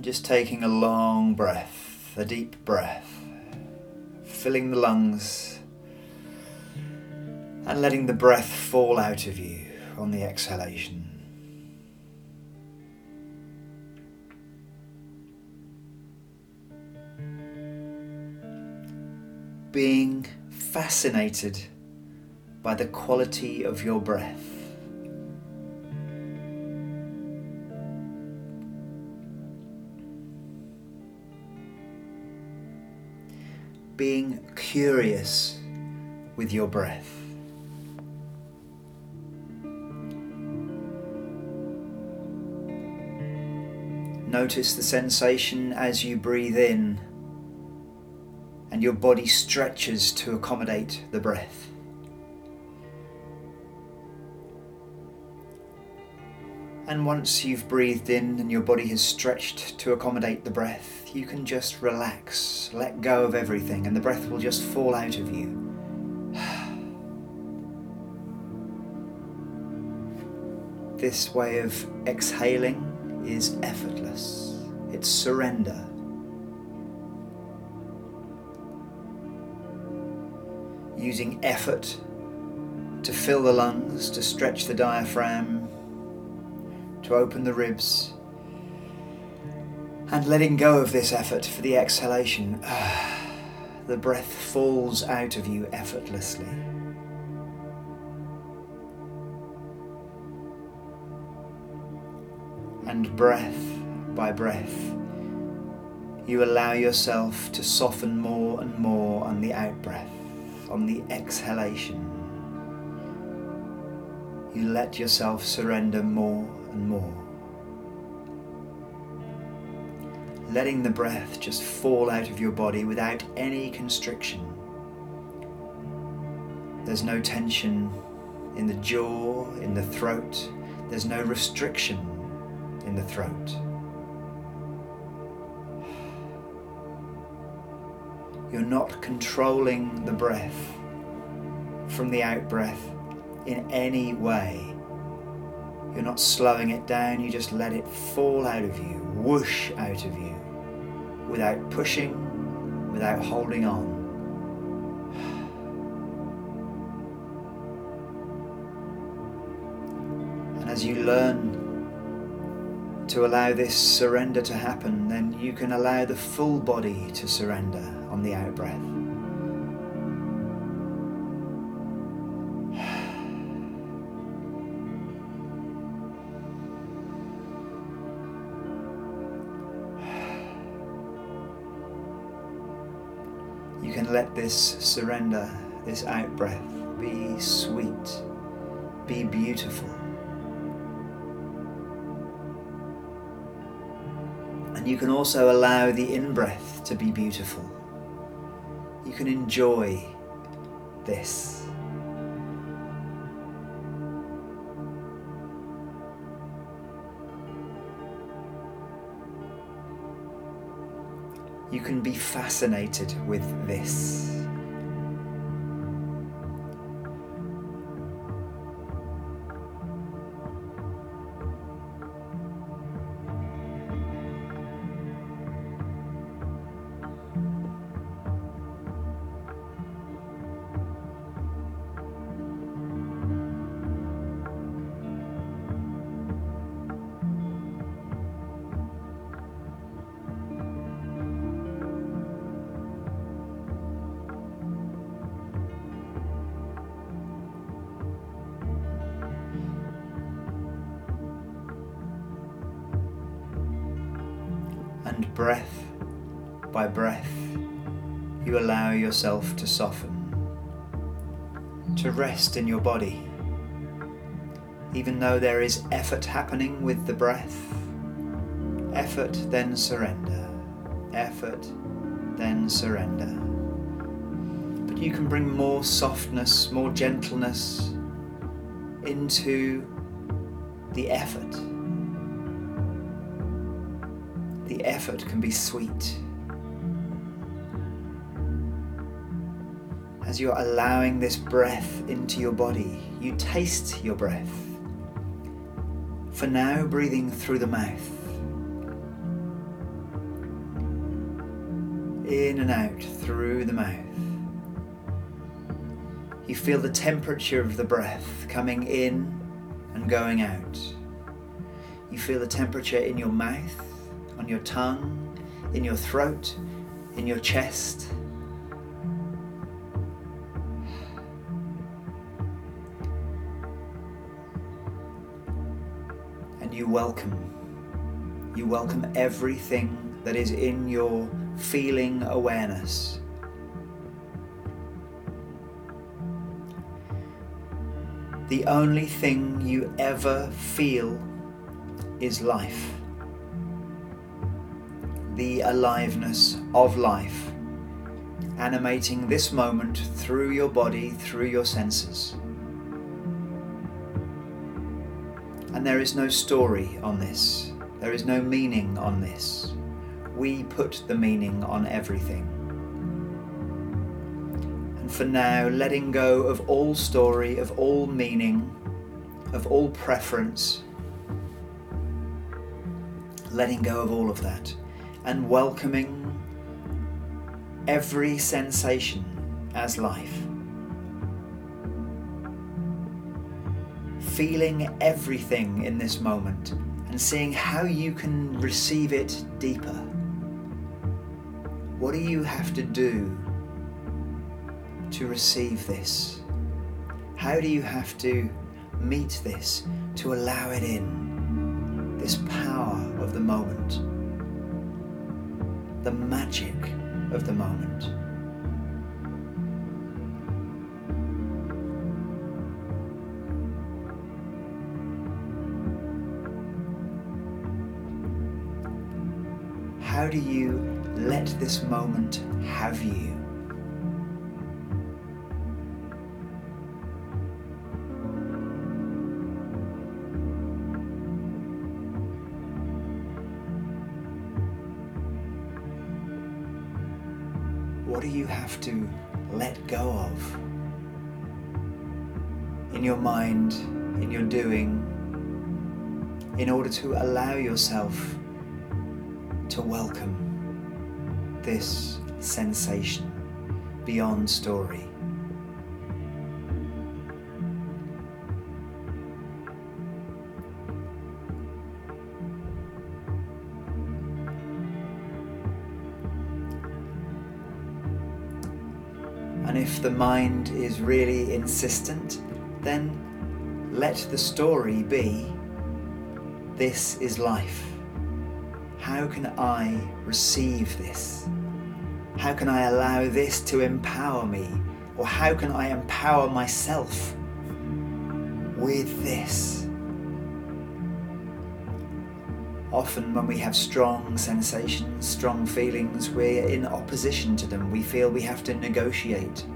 And just taking a long breath, a deep breath, filling the lungs and letting the breath fall out of you on the exhalation. Being fascinated by the quality of your breath. Curious with your breath. Notice the sensation as you breathe in and your body stretches to accommodate the breath. And once you've breathed in and your body has stretched to accommodate the breath, you can just relax, let go of everything, and the breath will just fall out of you. This way of exhaling is effortless, it's surrender. Using effort to fill the lungs, to stretch the diaphragm, to open the ribs, and letting go of this effort for the exhalation. The breath falls out of you effortlessly. and breath by breath, you allow yourself to soften more and more on the out breath, on the exhalation. You let yourself surrender more and more. Letting the breath just fall out of your body without any constriction. There's no tension in the jaw, in the throat. There's no restriction in the throat. You're not controlling the breath from the out breath in any way. You're not slowing it down, you just let it fall out of you, whoosh out of you, without pushing, without holding on. And as you learn to allow this surrender to happen, then you can allow the full body to surrender on the out breath. This surrender, this out breath, be sweet, be beautiful. And you can also allow the in breath to be beautiful. You can enjoy this. You can be fascinated with this. And breath by breath, you allow yourself to soften, to rest in your body. Even though there is effort happening with the breath, effort, then surrender, effort, then surrender. But you can bring more softness, more gentleness into the effort effort can be sweet. As you're allowing this breath into your body, you taste your breath. For now, breathing through the mouth. in and out through the mouth. You feel the temperature of the breath coming in and going out. You feel the temperature in your mouth, on your tongue, in your throat, in your chest. And you welcome. You welcome everything that is in your feeling awareness. The only thing you ever feel is life. The aliveness of life, animating this moment through your body, through your senses. And there is no story on this, there is no meaning on this. We put the meaning on everything And for now, letting go of all story, of all meaning, of all preference, letting go of all of that, and welcoming every sensation as life. Feeling everything in this moment and seeing how you can receive it deeper. What do you have to do to receive this? How do you have to meet this to allow it in? This power of the moment, the magic of the moment. How do you let this moment have you? Have to let go of in your mind, in your doing, in order to allow yourself to welcome this sensation beyond story. If the mind is really insistent, then let the story be this is life. How can I receive this? How can I allow this to empower me? Or how can I empower myself with this? Often, when we have strong sensations, strong feelings, we're in opposition to them. We feel we have to negotiate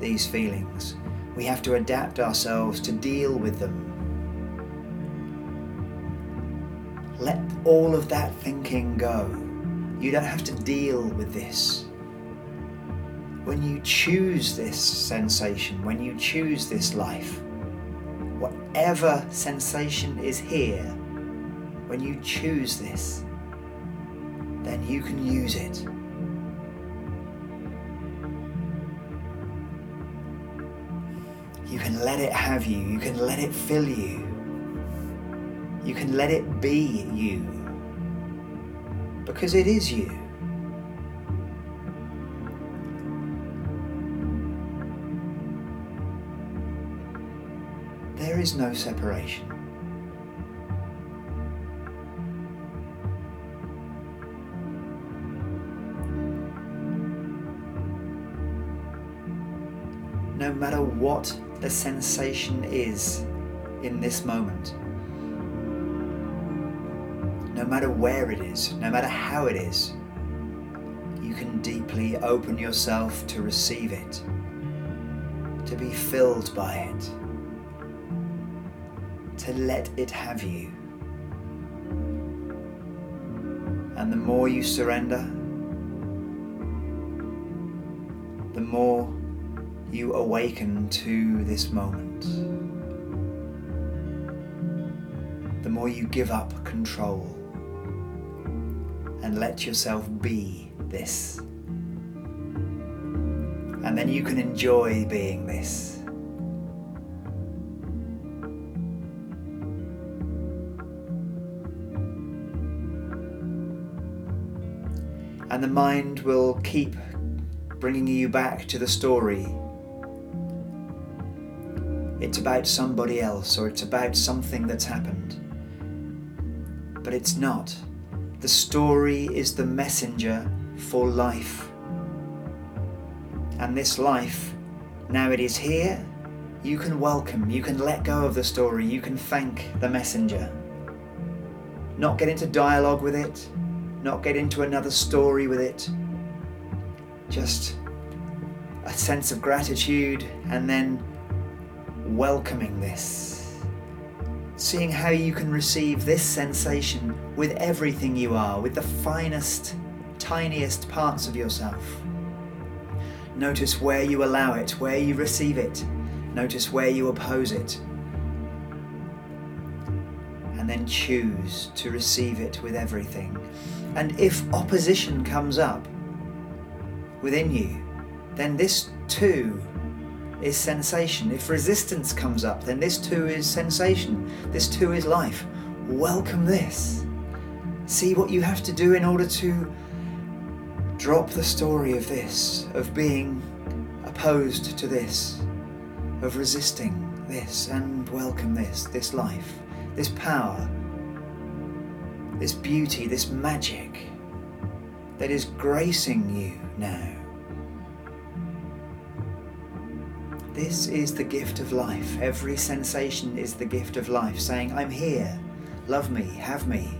these feelings. We have to adapt ourselves to deal with them. Let all of that thinking go. You don't have to deal with this. When you choose this sensation, when you choose this life, whatever sensation is here, when you choose this, then you can use it. Can let it have you, you can let it fill you, you can let it be you, because it is you. There is no separation. no matter what the sensation is in this moment. No matter where it is, no matter how it is, you can deeply open yourself to receive it, to be filled by it, to let it have you. And the more you surrender, the more you awaken to this moment, the more you give up control and let yourself be this And then you can enjoy being this. And the mind will keep bringing you back to the story. It's about somebody else or it's about something that's happened. But it's not. The story is the messenger for life. And this life, now it is here, you can welcome, you can let go of the story, you can thank the messenger. Not get into dialogue with it, not get into another story with it. Just a sense of gratitude and then welcoming this. Seeing how you can receive this sensation with everything you are, with the finest, tiniest parts of yourself. Notice where you allow it, where you receive it. Notice where you oppose it. And then choose to receive it with everything. And if opposition comes up within you, then this too is sensation. If resistance comes up, then this too is sensation. This too is life. Welcome this. See what you have to do in order to drop the story of this, of being opposed to this, of resisting this, and welcome this, this life, this power, this beauty, this magic that is gracing you now. This is the gift of life. Every sensation is the gift of life, saying, I'm here, love me, have me.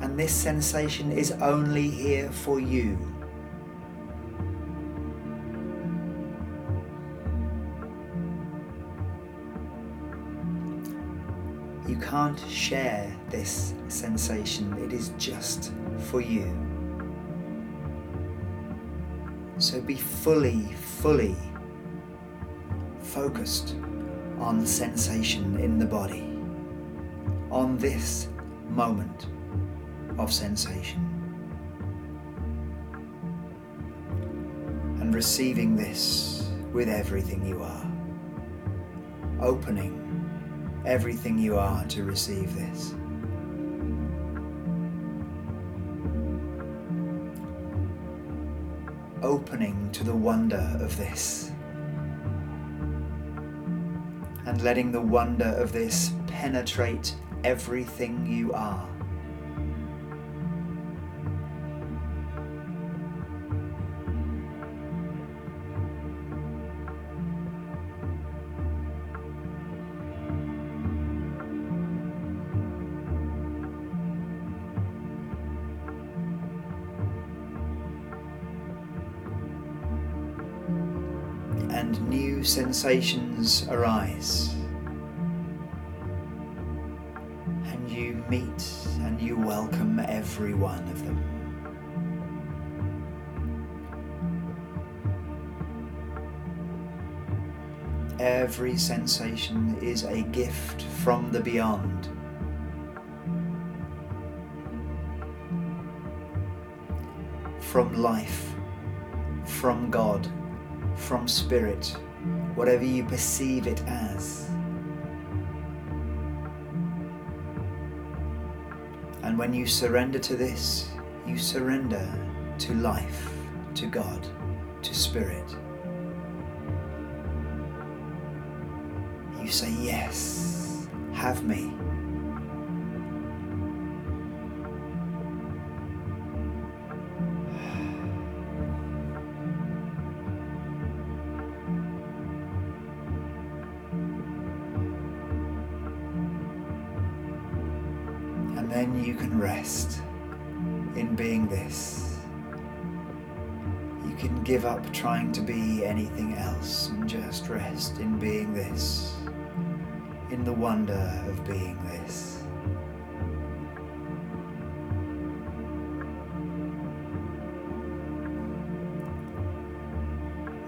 And this sensation is only here for you. Can't share this sensation, it is just for you. So be fully, fully focused on sensation in the body, on this moment of sensation. And receiving this with everything you are, opening everything you are to receive this. Opening to the wonder of this. And letting the wonder of this penetrate everything you are. Sensations arise. And you meet and you welcome every one of them. Every sensation is a gift from the beyond. From life, from God from spirit, whatever you perceive it as. And when you surrender to this, you surrender to life, to God, to spirit. You say, Yes, have me. Trying to be anything else and just rest in being this, in the wonder of being this.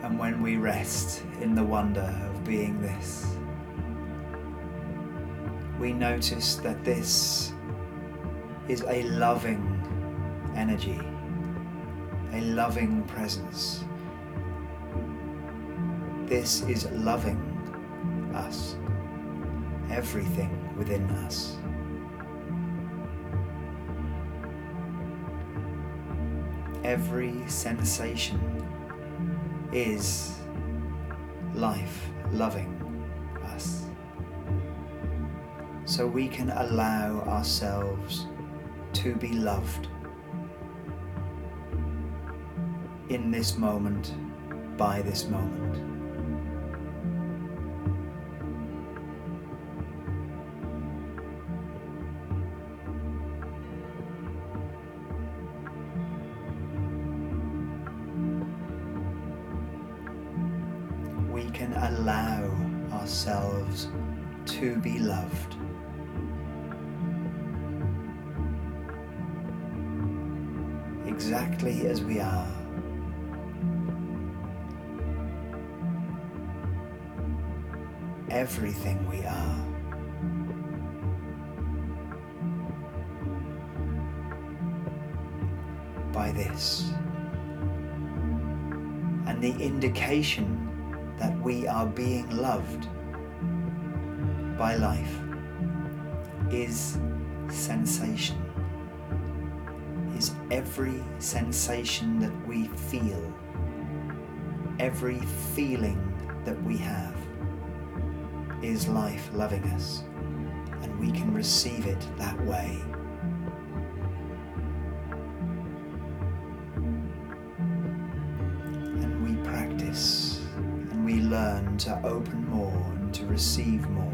And when we rest in the wonder of being this, we notice that this is a loving energy, a loving presence. This is loving us, everything within us. Every sensation is life loving us. So we can allow ourselves to be loved in this moment, by this moment. That we are being loved by life is sensation, is every sensation that we feel, every feeling that we have is life loving us, and we can receive it that way. Learn to open more and to receive more.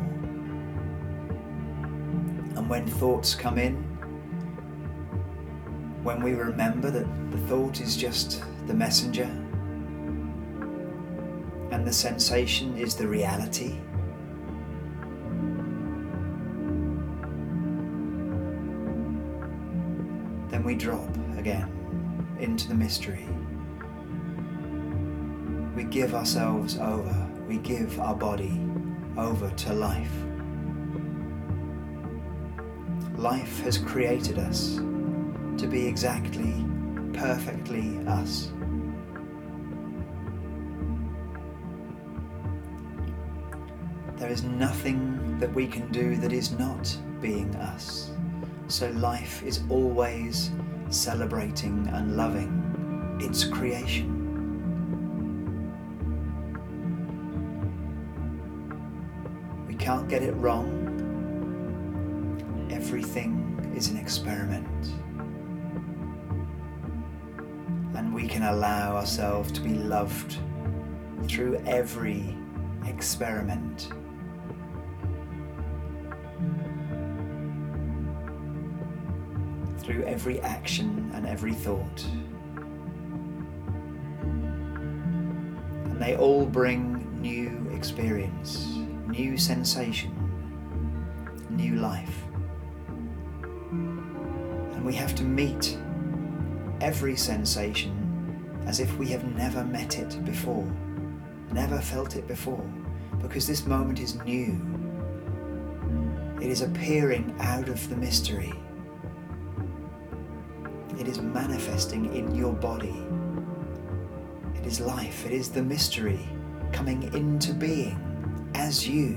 And when thoughts come in, when we remember that the thought is just the messenger and the sensation is the reality, then we drop again into the mystery. We give ourselves over, we give our body over to life. Life has created us to be exactly, perfectly us. There is nothing that we can do that is not being us. So life is always celebrating and loving its creation. Get it wrong. Everything is an experiment. And we can allow ourselves to be loved through every experiment. through every action and every thought. And they all bring new experience, new sensation, new life. And we have to meet every sensation as if we have never met it before, never felt it before, because this moment is new. It is appearing out of the mystery. It is manifesting in your body. It is life. It is the mystery coming into being as you.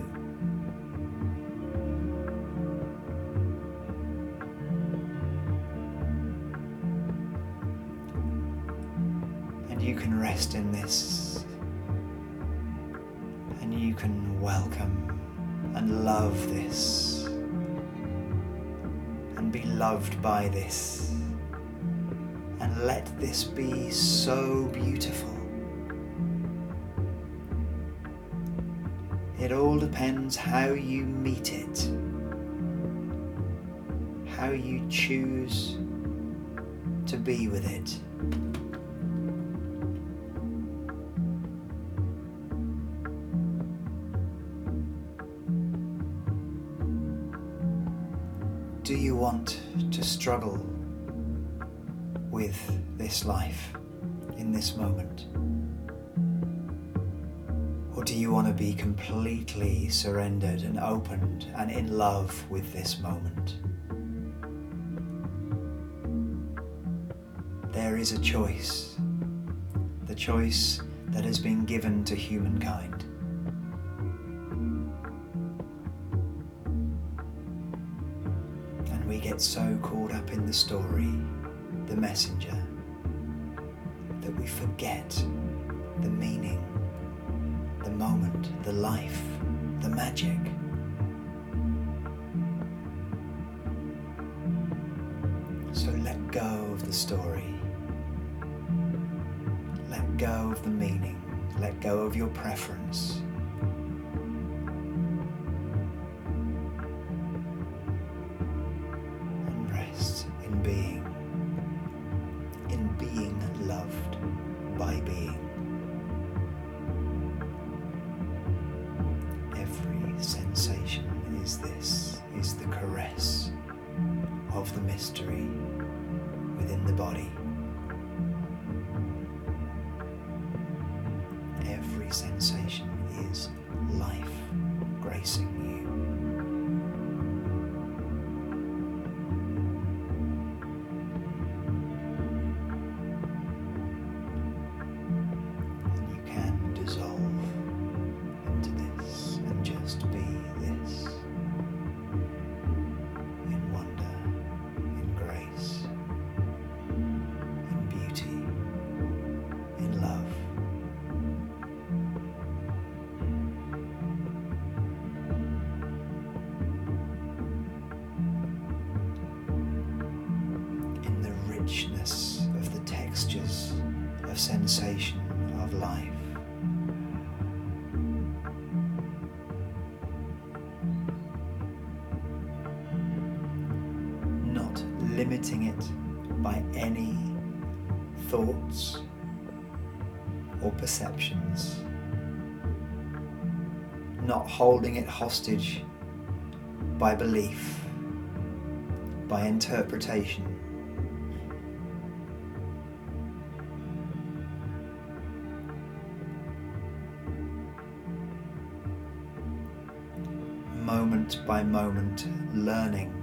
And you can rest in this. And you can welcome and love this. And be loved by this and let this be so beautiful. It all depends how you meet it, how you choose to be with it. Do you want to struggle with this life in this moment? Want to be completely surrendered and opened and in love with this moment? There is a choice, the choice that has been given to humankind. And we get so caught up in the story, the messenger, that we forget the meaning moment, the life, the magic. So let go of the story. Let go of the meaning. Let go of your preference. Limiting it by any thoughts or perceptions, not holding it hostage by belief, by interpretation. Moment by moment, learning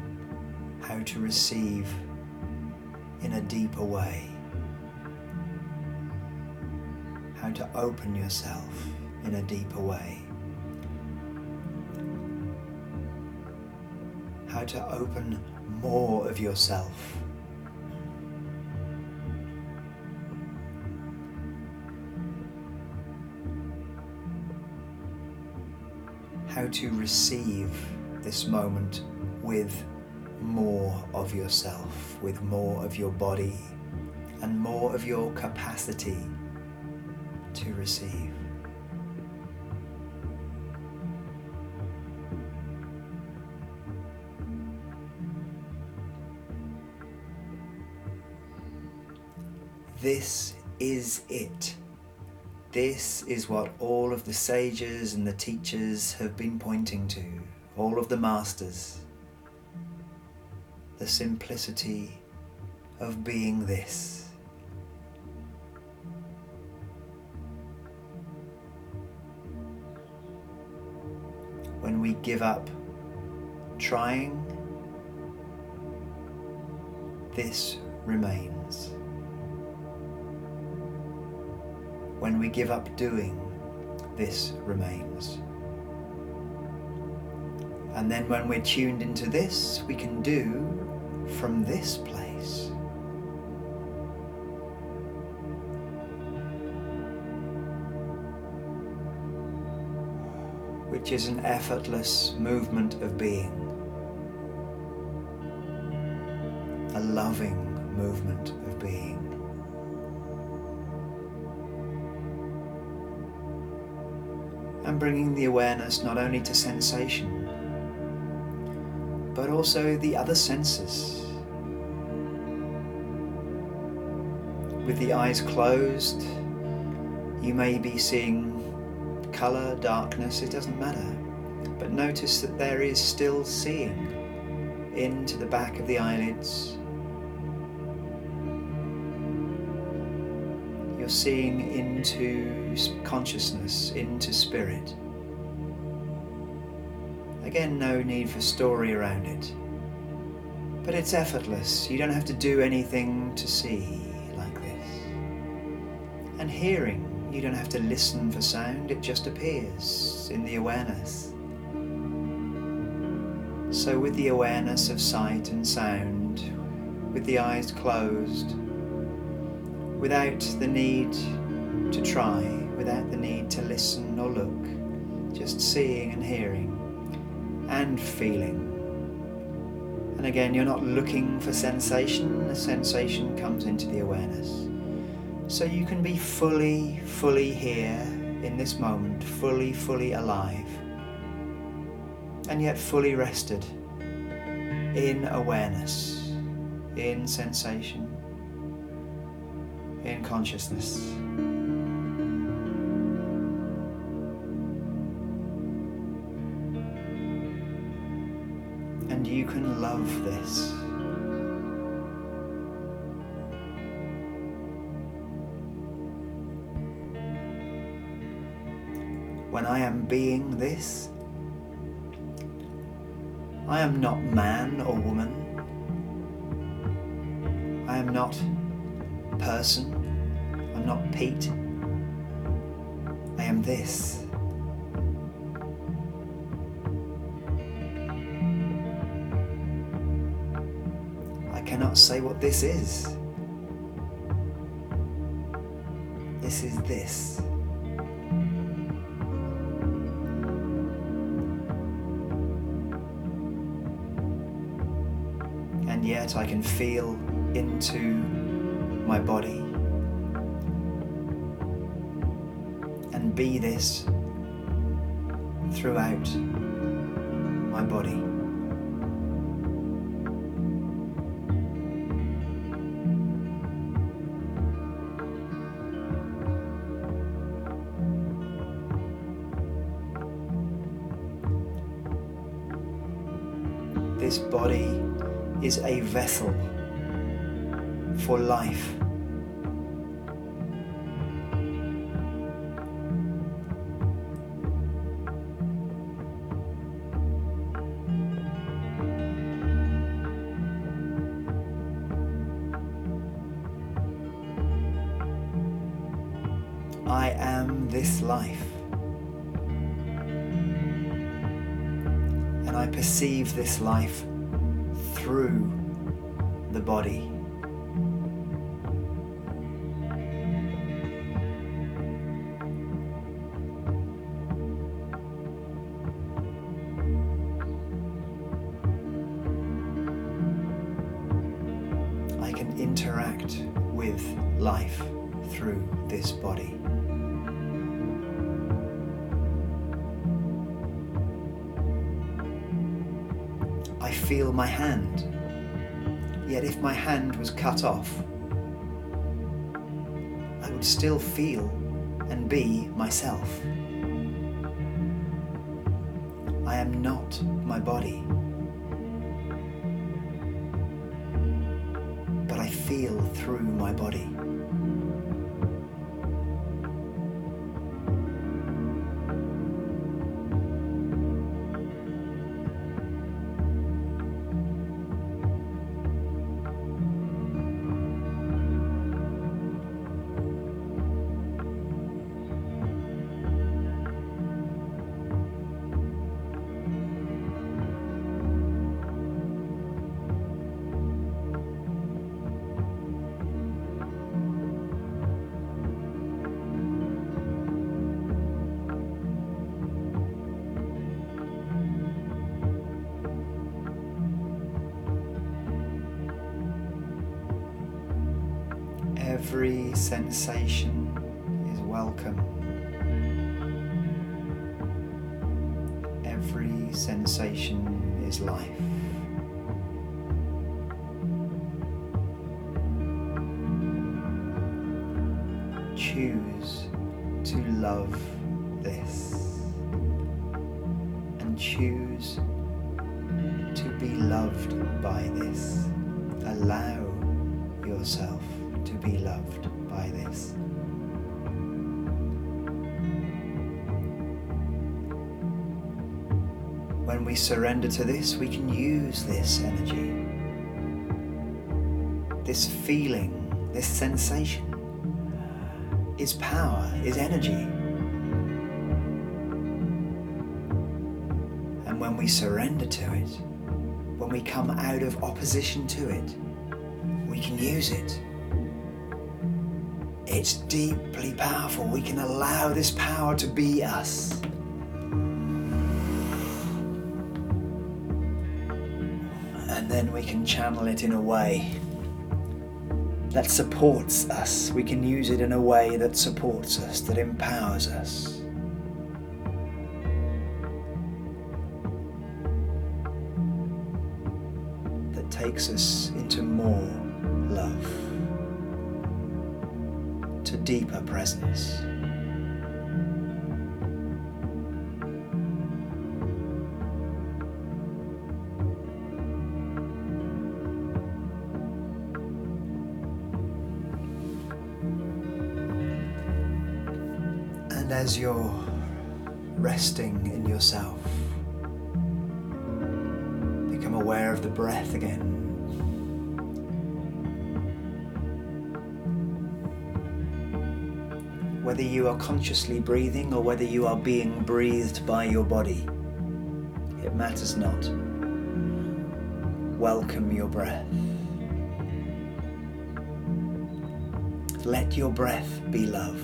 how to receive in a deeper way, how to open yourself in a deeper way, how to open more of yourself. How to receive this moment with more of yourself, with more of your body, and more of your capacity to receive. This is it. This is what all of the sages and the teachers have been pointing to, all of the masters the simplicity of being this. When we give up trying, this remains. When we give up doing, this remains. And then when we're tuned into this, we can do from this place. Which is an effortless movement of being, a loving movement of being. And bringing the awareness not only to sensation, but also the other senses. With the eyes closed, you may be seeing colour, darkness, it doesn't matter. But notice that there is still seeing into the back of the eyelids. You're seeing into consciousness, into spirit. Again, no need for story around it. But it's effortless. You don't have to do anything to see like this. And hearing, you don't have to listen for sound, it just appears in the awareness. So, with the awareness of sight and sound, with the eyes closed, without the need to try, without the need to listen or look, just seeing and hearing and feeling. And again, you're not looking for sensation, the sensation comes into the awareness. So you can be fully, fully here in this moment, fully, fully alive, and yet fully rested in awareness, in sensation, in consciousness. You can love this. When I am being this, I am not man or woman. I am not person. I'm not Pete. I am this. Cannot say what this is. This is this. And yet I can feel into my body and be this throughout my body. This body is a vessel for life. This life cut off, I would still feel and be myself. I am not my body. But I feel through my body. Sensation is welcome. Every sensation is life. Choose to love this and choose to be loved by this. Allow yourself to be loved by this. When we surrender to this, we can use this energy, this feeling, this sensation is power, is energy. And when we surrender to it, when we come out of opposition to it, we can use it. It's deeply powerful. We can allow this power to be us. And then we can channel it in a way that supports us. We can use it in a way that supports us, that empowers us. That takes us into more to deeper presence. And as you're resting in yourself, become aware of the breath again. Whether you are consciously breathing or whether you are being breathed by your body, it matters not. Welcome your breath. Let your breath be love.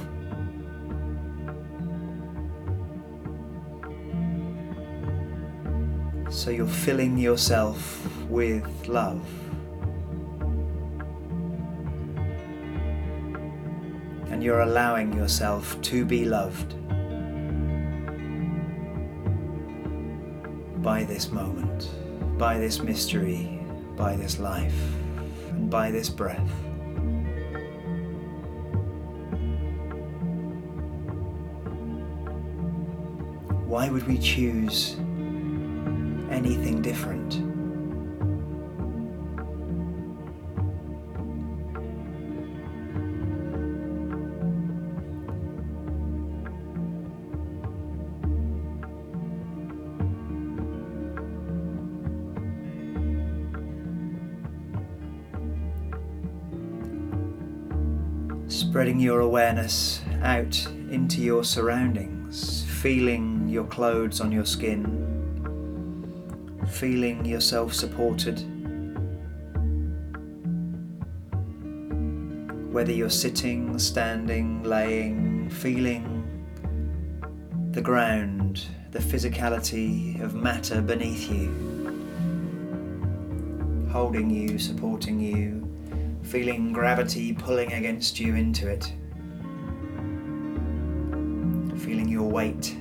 So you're filling yourself with love. You're allowing yourself to be loved by this moment, by this mystery, by this life, and by this breath. Why would we choose anything different. Spreading your awareness out into your surroundings, feeling your clothes on your skin, feeling yourself supported. Whether you're sitting, standing, laying, feeling the ground, the physicality of matter beneath you, holding you, supporting you, feeling gravity pulling against you into it, feeling your weight.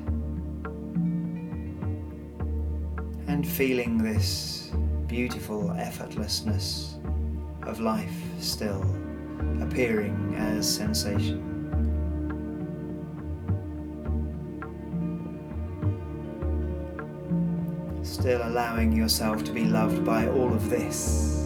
and feeling this beautiful effortlessness of life still appearing as sensation. Still allowing yourself to be loved by all of this.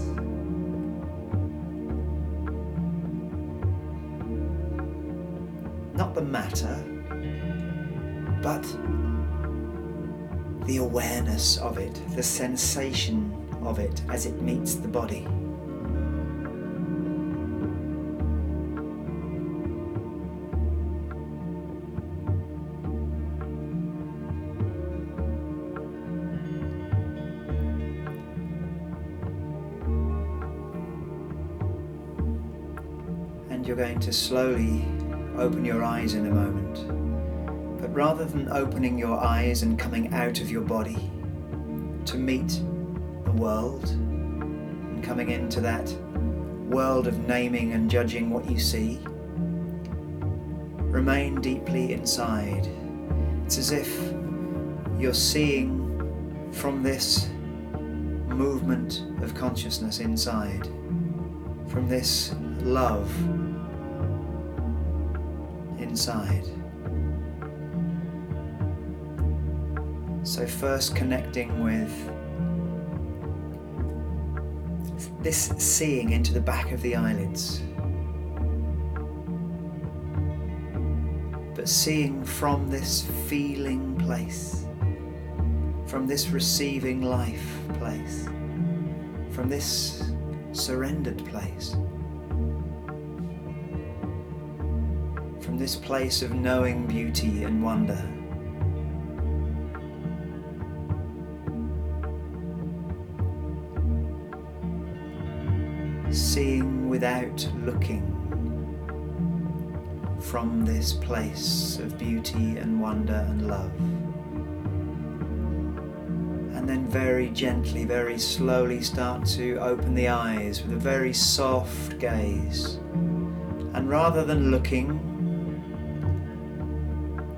The awareness of it, the sensation of it as it meets the body. And you're going to slowly open your eyes in a moment. Rather than opening your eyes and coming out of your body to meet the world and coming into that world of naming and judging what you see, remain deeply inside. It's as if you're seeing from this movement of consciousness inside, from this love inside. So, first connecting with this seeing into the back of the eyelids, but seeing from this feeling place, from this receiving life place, from this surrendered place, from this place of knowing beauty and wonder. Without looking from this place of beauty and wonder and love And then very gently, very slowly start to open the eyes with a very soft gaze. And rather than looking,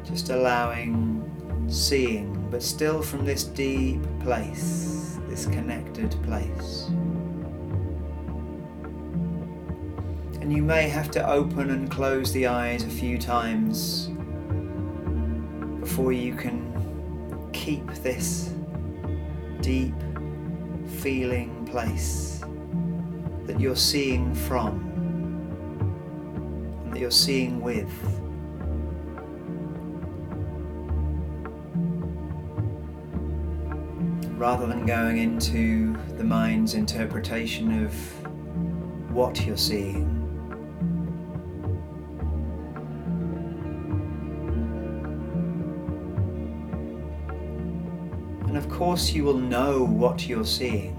just allowing, seeing, but still from this deep place, this connected place. And you may have to open and close the eyes a few times before you can keep this deep feeling place that you're seeing from and that you're seeing with. Rather than going into the mind's interpretation of what you're seeing, course you will know what you're seeing.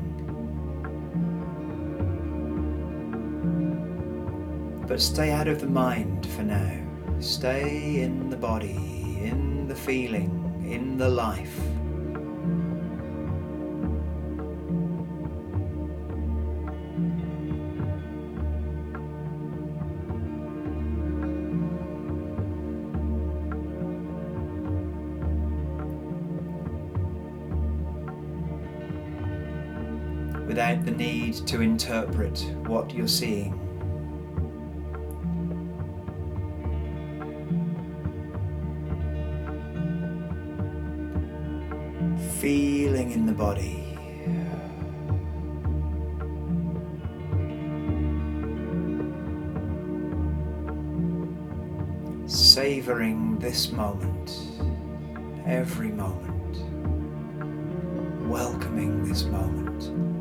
But stay out of the mind for now. Stay in the body, in the feeling, in the life. Need to interpret what you're seeing. Feeling in the body. Savoring this moment, every moment, welcoming this moment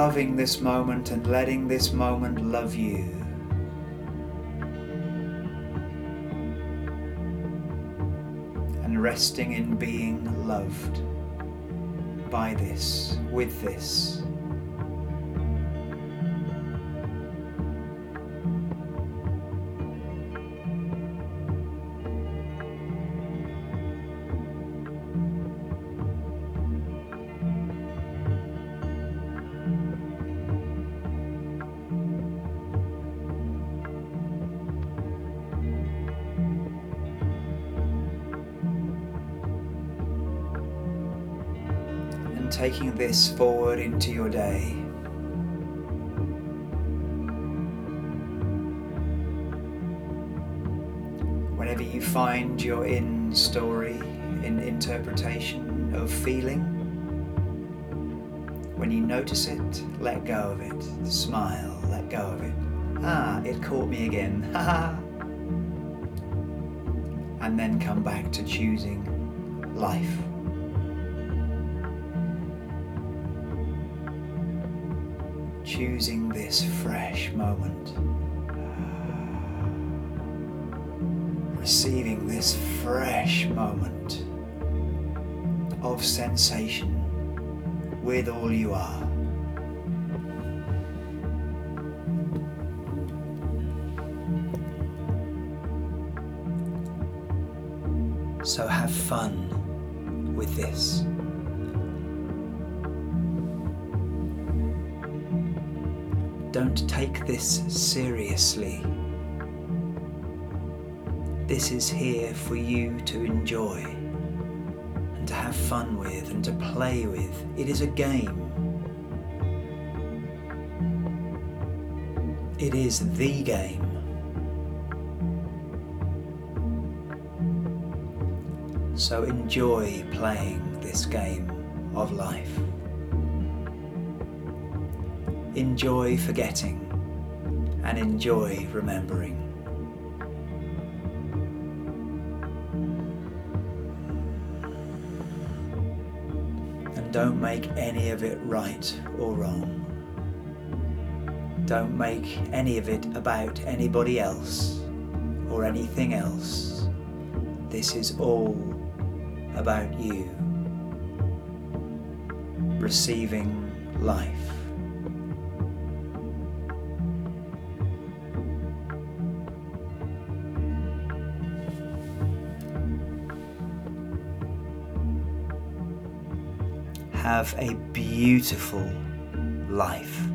loving this moment and letting this moment love you. And resting in being loved by this, with this. Taking this forward into your day. Whenever you find you're in story, in interpretation of feeling, when you notice it, let go of it. Smile, let go of it. Ah, it caught me again. Ha ha. And then come back to choosing life. Choosing this fresh moment, uh, receiving this fresh moment of sensation with all you are. So have fun with this. Don't take this seriously. This is here for you to enjoy and to have fun with and to play with. It is a game. It is the game. So enjoy playing this game of life. Enjoy forgetting and enjoy remembering. And don't make any of it right or wrong. Don't make any of it about anybody else or anything else. This is all about you receiving life. Have a beautiful life.